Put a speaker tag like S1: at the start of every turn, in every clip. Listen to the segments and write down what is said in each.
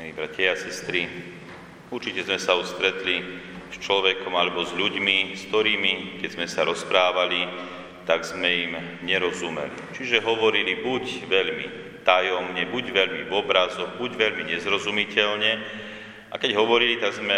S1: Milí bratia a sestry, určite sme sa ustretli s človekom alebo s ľuďmi, s ktorými, keď sme sa rozprávali, tak sme im nerozumeli. Čiže hovorili buď veľmi tajomne, buď veľmi v obrazoch, buď veľmi nezrozumiteľne. A keď hovorili, tak sme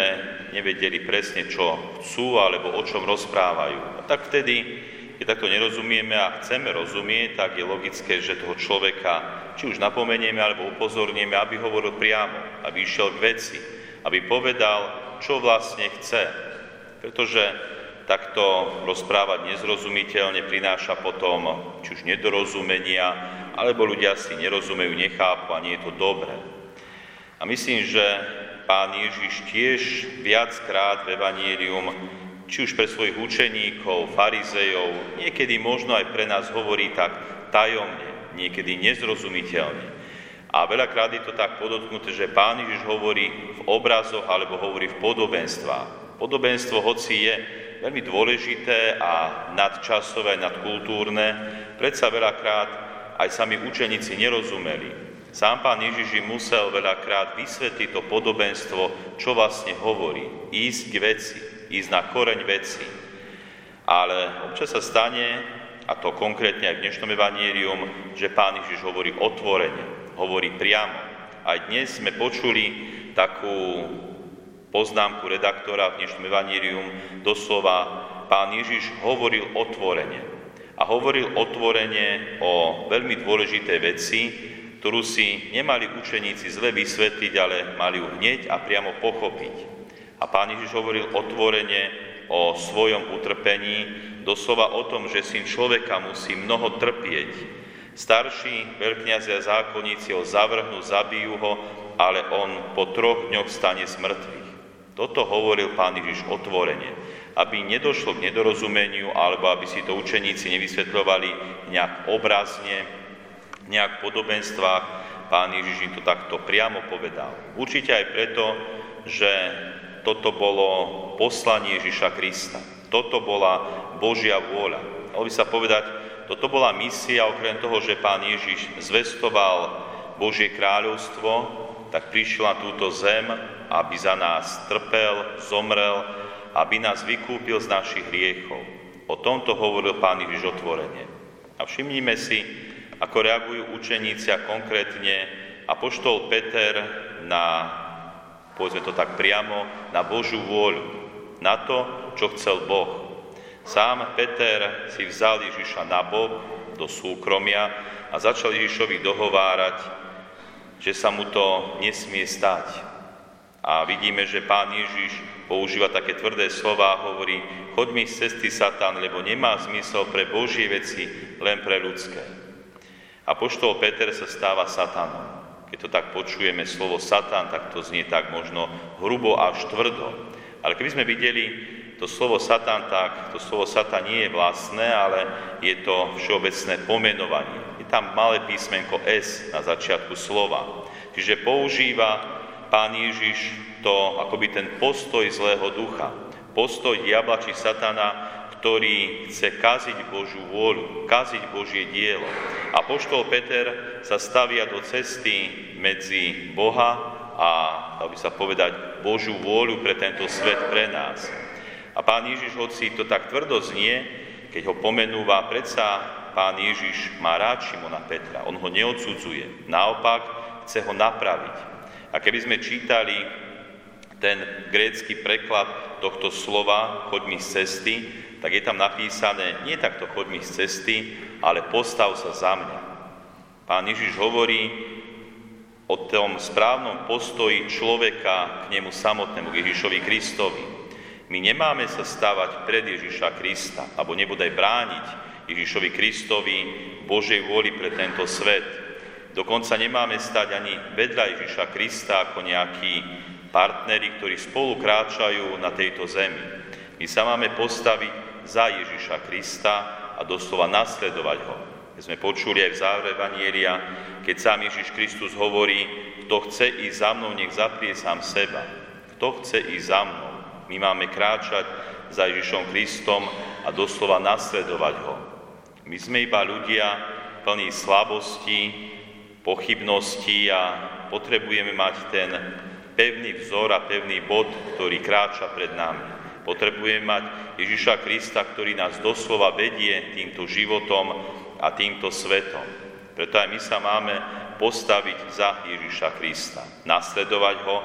S1: nevedeli presne, čo chcú alebo o čom rozprávajú. A tak vtedy keď takto nerozumieme a chceme rozumieť, tak je logické, že toho človeka či už napomenieme alebo upozorníme, aby hovoril priamo, aby išiel k veci, aby povedal, čo vlastne chce. Pretože takto rozprávať nezrozumiteľne prináša potom či už nedorozumenia, alebo ľudia si nerozumejú, nechápu a nie je to dobré. A myslím, že pán Ježiš tiež viackrát v Evangelium či už pre svojich učeníkov, farizejov, niekedy možno aj pre nás hovorí tak tajomne, niekedy nezrozumiteľne. A veľakrát je to tak podotknuté, že Pán Ježiš hovorí v obrazoch alebo hovorí v podobenstvách. Podobenstvo, hoci je veľmi dôležité a nadčasové, nadkultúrne, predsa veľakrát aj sami učeníci nerozumeli. Sám pán Ježiš im musel veľakrát vysvetliť to podobenstvo, čo vlastne hovorí, ísť k veci ísť na koreň veci. Ale občas sa stane, a to konkrétne aj v dnešnom evanílium, že Pán Ježiš hovorí otvorene, hovorí priamo. Aj dnes sme počuli takú poznámku redaktora v dnešnom evanílium, doslova Pán Ježiš hovoril otvorene. A hovoril otvorene o veľmi dôležitej veci, ktorú si nemali učeníci zle vysvetliť, ale mali ju hneď a priamo pochopiť. A pán Ježiš hovoril otvorene o svojom utrpení, doslova o tom, že syn človeka musí mnoho trpieť. Starší veľkňazi a zákonníci ho zavrhnú, zabijú ho, ale on po troch dňoch stane z mŕtvych. Toto hovoril pán Ježiš otvorene, aby nedošlo k nedorozumeniu, alebo aby si to učeníci nevysvetľovali nejak obrazne, nejak v podobenstvách, pán Ježiš im to takto priamo povedal. Určite aj preto, že toto bolo poslanie Ježiša Krista. Toto bola Božia vôľa. Malo by sa povedať, toto bola misia, okrem toho, že pán Ježiš zvestoval Božie kráľovstvo, tak prišiel na túto zem, aby za nás trpel, zomrel, aby nás vykúpil z našich hriechov. O tomto hovoril pán Ježiš otvorene. A všimnime si, ako reagujú učeníci a konkrétne apoštol Peter na povedzme to tak priamo, na Božú vôľu, na to, čo chcel Boh. Sám Peter si vzal Ježiša na bok do súkromia a začal Ježišovi dohovárať, že sa mu to nesmie stať. A vidíme, že pán Ježiš používa také tvrdé slova a hovorí, choď mi z cesty Satan, lebo nemá zmysel pre Božie veci, len pre ľudské. A poštol Peter sa stáva satanom. Keď to tak počujeme slovo Satan, tak to znie tak možno hrubo až tvrdo. Ale keby sme videli to slovo Satan, tak to slovo Satan nie je vlastné, ale je to všeobecné pomenovanie. Je tam malé písmenko S na začiatku slova. Čiže používa pán Ježiš to akoby ten postoj zlého ducha. Postoj diabla či satana, ktorý chce kaziť Božú vôľu, kaziť Božie dielo. A poštol Peter sa stavia do cesty medzi Boha a, dal by sa povedať, Božú vôľu pre tento svet, pre nás. A pán Ježiš, hoci to tak tvrdo znie, keď ho pomenúva, predsa pán Ježiš má rád Šimona Petra. On ho neodsudzuje, naopak chce ho napraviť. A keby sme čítali ten grécky preklad tohto slova, choď mi z cesty, tak je tam napísané, nie takto choď mi z cesty, ale postav sa za mňa. Pán Ježiš hovorí o tom správnom postoji človeka k nemu samotnému, k Ježišovi Kristovi. My nemáme sa stávať pred Ježiša Krista, alebo nebodaj brániť Ježišovi Kristovi Božej vôli pre tento svet. Dokonca nemáme stať ani vedľa Ježiša Krista ako nejakí partneri, ktorí spolu kráčajú na tejto zemi. My sa máme postaviť za Ježiša Krista a doslova nasledovať ho. Keď sme počuli aj v závere Evanielia, keď sám Ježiš Kristus hovorí, kto chce ísť za mnou, nech zaprie sám seba. Kto chce ísť za mnou? My máme kráčať za Ježišom Kristom a doslova nasledovať ho. My sme iba ľudia plní slabosti, pochybností a potrebujeme mať ten pevný vzor a pevný bod, ktorý kráča pred nami. Potrebujeme mať Ježiša Krista, ktorý nás doslova vedie týmto životom a týmto svetom. Preto aj my sa máme postaviť za Ježiša Krista, nasledovať ho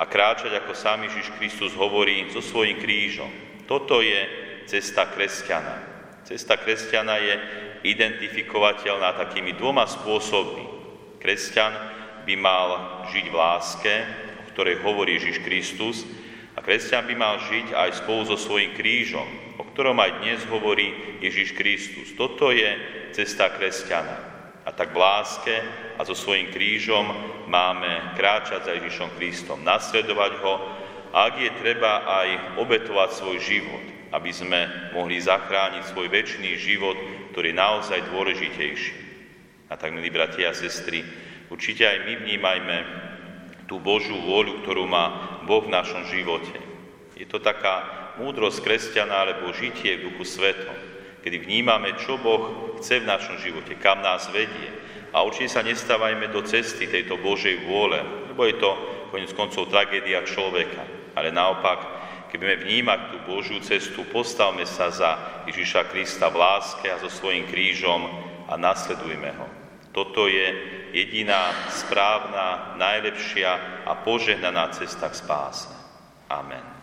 S1: a kráčať, ako sám Ježiš Kristus hovorí, so svojím krížom. Toto je cesta kresťana. Cesta kresťana je identifikovateľná takými dvoma spôsobmi. Kresťan by mal žiť v láske, o ktorej hovorí Ježiš Kristus, a kresťan by mal žiť aj spolu so svojím krížom, o ktorom aj dnes hovorí Ježiš Kristus. Toto je cesta kresťana. A tak v láske a so svojím krížom máme kráčať za Ježišom Kristom, nasledovať ho a ak je treba aj obetovať svoj život, aby sme mohli zachrániť svoj väčší život, ktorý je naozaj dôležitejší. A tak, milí bratia a sestry, určite aj my vnímajme tú Božú vôľu, ktorú má Boh v našom živote. Je to taká múdrosť kresťana alebo žitie v duchu svetom, kedy vnímame, čo Boh chce v našom živote, kam nás vedie. A určite sa nestávajme do cesty tejto Božej vôle, lebo je to konec koncov tragédia človeka. Ale naopak, keď budeme vnímať tú Božiu cestu, postavme sa za Ježiša Krista v láske a so svojím krížom a nasledujme ho. Toto je jediná správna, najlepšia a požehnaná cesta k spáse. Amen.